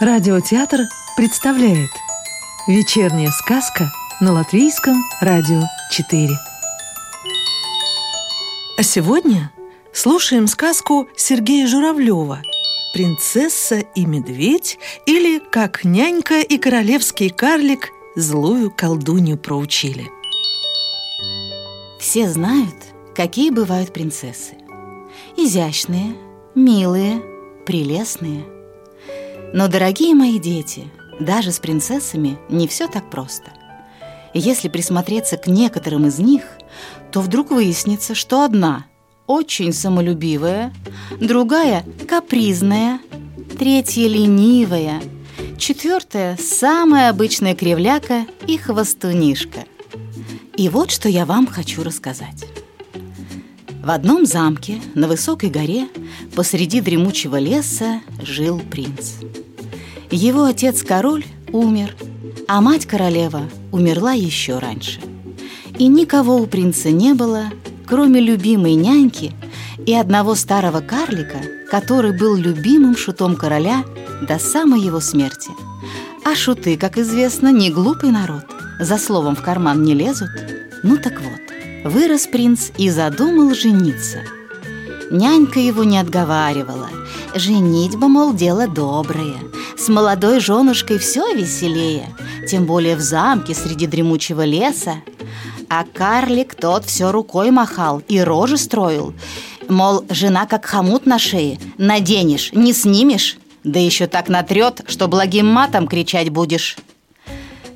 Радиотеатр представляет Вечерняя сказка на Латвийском радио 4 А сегодня слушаем сказку Сергея Журавлева «Принцесса и медведь» или «Как нянька и королевский карлик злую колдунью проучили». Все знают, какие бывают принцессы. Изящные, милые, прелестные – но, дорогие мои дети, даже с принцессами не все так просто. Если присмотреться к некоторым из них, то вдруг выяснится, что одна очень самолюбивая, другая капризная, третья ленивая, четвертая самая обычная кривляка и хвостунишка. И вот что я вам хочу рассказать. В одном замке на высокой горе посреди дремучего леса жил принц. Его отец-король умер, а мать-королева умерла еще раньше. И никого у принца не было, кроме любимой няньки и одного старого карлика, который был любимым шутом короля до самой его смерти. А шуты, как известно, не глупый народ, за словом в карман не лезут. Ну так вот, Вырос принц и задумал жениться. Нянька его не отговаривала. Женитьба, мол, дело доброе. С молодой женушкой все веселее, тем более в замке среди дремучего леса. А карлик тот все рукой махал и рожи строил. Мол, жена как хомут на шее, наденешь, не снимешь, да еще так натрет, что благим матом кричать будешь.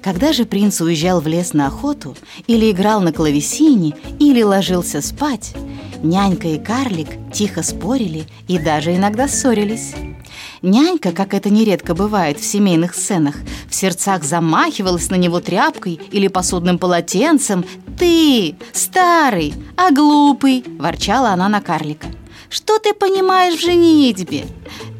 Когда же принц уезжал в лес на охоту, или играл на клавесине, или ложился спать, нянька и карлик тихо спорили и даже иногда ссорились. Нянька, как это нередко бывает в семейных сценах, в сердцах замахивалась на него тряпкой или посудным полотенцем. «Ты, старый, а глупый!» – ворчала она на карлика. «Что ты понимаешь в женитьбе?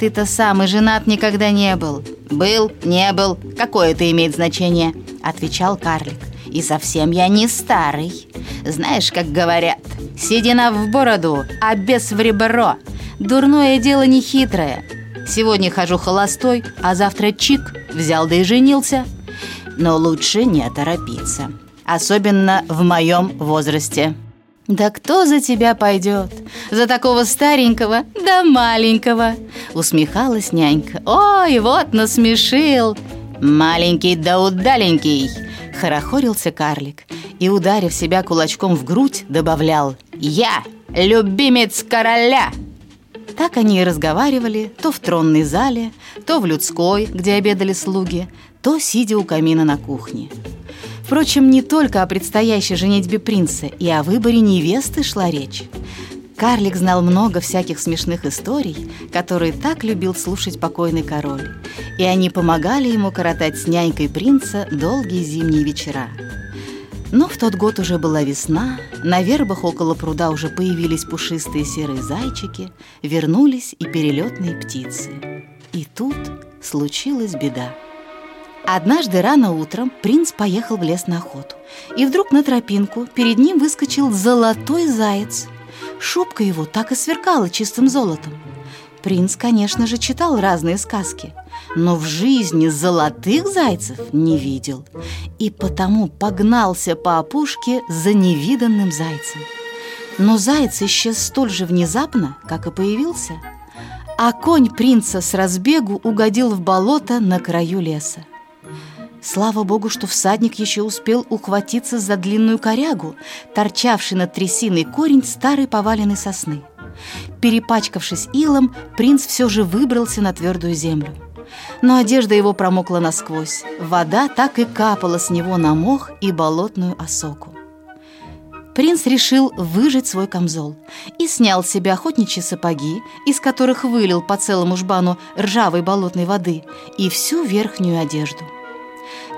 Ты-то сам и женат никогда не был. Был, не был, какое это имеет значение? Отвечал карлик. И совсем я не старый. Знаешь, как говорят, седина в бороду, а без в ребро. Дурное дело не хитрое. Сегодня хожу холостой, а завтра чик, взял да и женился. Но лучше не торопиться. Особенно в моем возрасте. «Да кто за тебя пойдет? За такого старенького да маленького!» Усмехалась нянька. «Ой, вот насмешил!» «Маленький да удаленький!» Хорохорился карлик и, ударив себя кулачком в грудь, добавлял «Я любимец короля!» Так они и разговаривали то в тронной зале, то в людской, где обедали слуги, то сидя у камина на кухне. Впрочем, не только о предстоящей женитьбе принца и о выборе невесты шла речь. Карлик знал много всяких смешных историй, которые так любил слушать покойный король, и они помогали ему коротать с нянькой принца долгие зимние вечера. Но в тот год уже была весна, на вербах около пруда уже появились пушистые серые зайчики, вернулись и перелетные птицы. И тут случилась беда. Однажды рано утром принц поехал в лес на охоту. И вдруг на тропинку перед ним выскочил золотой заяц. Шубка его так и сверкала чистым золотом. Принц, конечно же, читал разные сказки, но в жизни золотых зайцев не видел. И потому погнался по опушке за невиданным зайцем. Но заяц исчез столь же внезапно, как и появился. А конь принца с разбегу угодил в болото на краю леса. Слава богу, что всадник еще успел ухватиться за длинную корягу, торчавший над трясиной корень старой поваленной сосны. Перепачкавшись илом, принц все же выбрался на твердую землю. Но одежда его промокла насквозь. Вода так и капала с него на мох и болотную осоку. Принц решил выжать свой камзол и снял с себя охотничьи сапоги, из которых вылил по целому жбану ржавой болотной воды, и всю верхнюю одежду –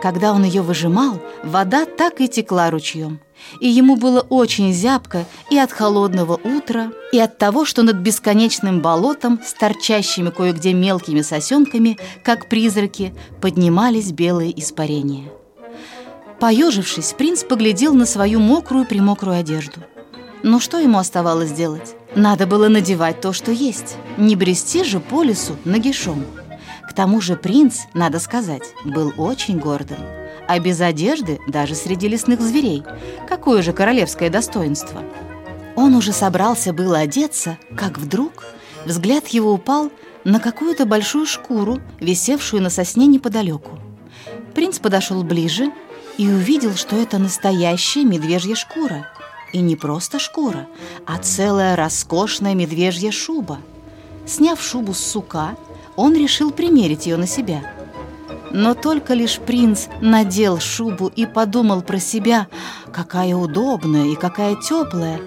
когда он ее выжимал, вода так и текла ручьем. И ему было очень зябко и от холодного утра, и от того, что над бесконечным болотом с торчащими кое-где мелкими сосенками, как призраки, поднимались белые испарения. Поежившись, принц поглядел на свою мокрую-примокрую одежду. Но что ему оставалось делать? Надо было надевать то, что есть. Не брести же по лесу нагишом. Тому же принц, надо сказать, был очень гордым. А без одежды даже среди лесных зверей. Какое же королевское достоинство! Он уже собрался было одеться, как вдруг взгляд его упал на какую-то большую шкуру, висевшую на сосне неподалеку. Принц подошел ближе и увидел, что это настоящая медвежья шкура. И не просто шкура, а целая роскошная медвежья шуба. Сняв шубу с сука, он решил примерить ее на себя. Но только лишь принц надел шубу и подумал про себя, какая удобная и какая теплая,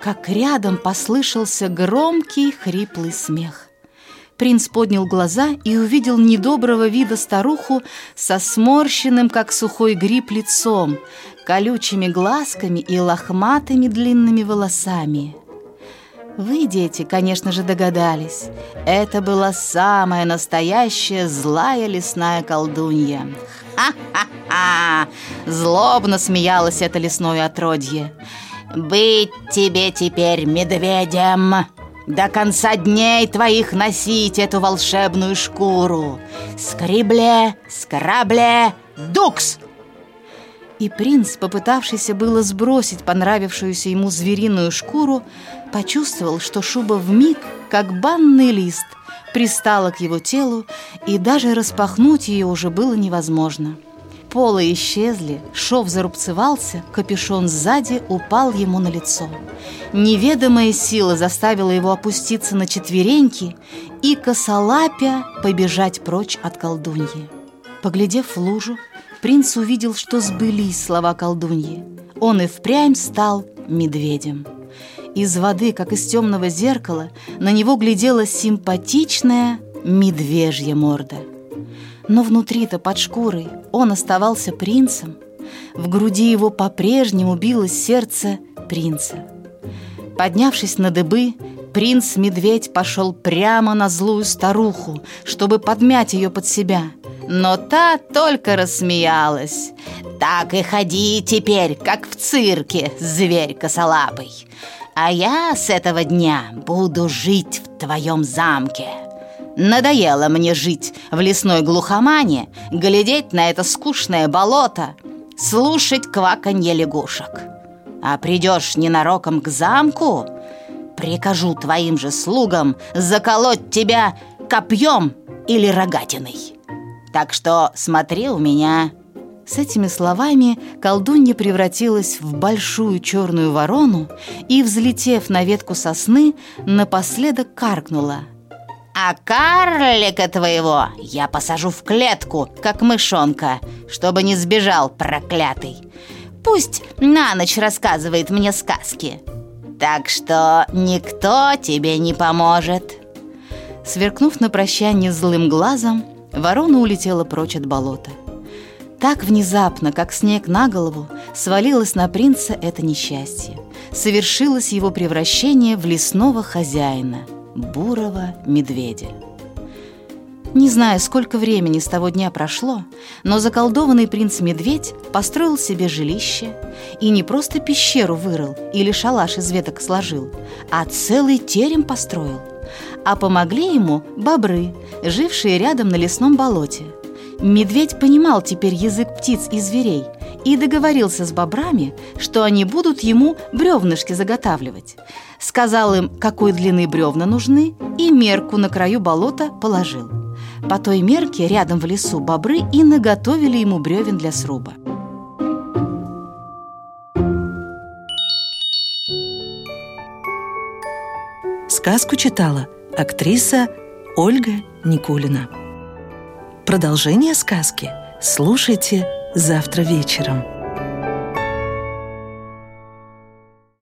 как рядом послышался громкий хриплый смех. Принц поднял глаза и увидел недоброго вида старуху со сморщенным, как сухой гриб, лицом, колючими глазками и лохматыми длинными волосами. Вы, дети, конечно же, догадались. Это была самая настоящая злая лесная колдунья. Ха-ха-ха! Злобно смеялась это лесное отродье. «Быть тебе теперь медведем!» До конца дней твоих носить эту волшебную шкуру. Скрибле, скрабле, дукс! И принц, попытавшийся было сбросить понравившуюся ему звериную шкуру, почувствовал, что шуба в миг, как банный лист, пристала к его телу, и даже распахнуть ее уже было невозможно. Полы исчезли, шов зарубцевался, капюшон сзади упал ему на лицо. Неведомая сила заставила его опуститься на четвереньки и, косолапя, побежать прочь от колдуньи. Поглядев в лужу, принц увидел, что сбылись слова колдуньи. Он и впрямь стал медведем. Из воды, как из темного зеркала, на него глядела симпатичная медвежья морда. Но внутри-то, под шкурой, он оставался принцем. В груди его по-прежнему билось сердце принца. Поднявшись на дыбы, принц-медведь пошел прямо на злую старуху, чтобы подмять ее под себя – но та только рассмеялась. «Так и ходи теперь, как в цирке, зверь косолапый. А я с этого дня буду жить в твоем замке». Надоело мне жить в лесной глухомане, глядеть на это скучное болото, слушать кваканье лягушек. А придешь ненароком к замку, прикажу твоим же слугам заколоть тебя копьем или рогатиной. Так что смотри у меня». С этими словами колдунья превратилась в большую черную ворону и, взлетев на ветку сосны, напоследок каркнула. «А карлика твоего я посажу в клетку, как мышонка, чтобы не сбежал проклятый. Пусть на ночь рассказывает мне сказки. Так что никто тебе не поможет». Сверкнув на прощание злым глазом, Ворона улетела прочь от болота. Так внезапно, как снег на голову, свалилось на принца это несчастье. Совершилось его превращение в лесного хозяина, бурого медведя. Не знаю, сколько времени с того дня прошло, но заколдованный принц-медведь построил себе жилище и не просто пещеру вырыл или шалаш из веток сложил, а целый терем построил – а помогли ему бобры, жившие рядом на лесном болоте. Медведь понимал теперь язык птиц и зверей и договорился с бобрами, что они будут ему бревнышки заготавливать. Сказал им, какой длины бревна нужны, и мерку на краю болота положил. По той мерке рядом в лесу бобры и наготовили ему бревен для сруба. Сказку читала Актриса Ольга Никулина. Продолжение сказки слушайте завтра вечером.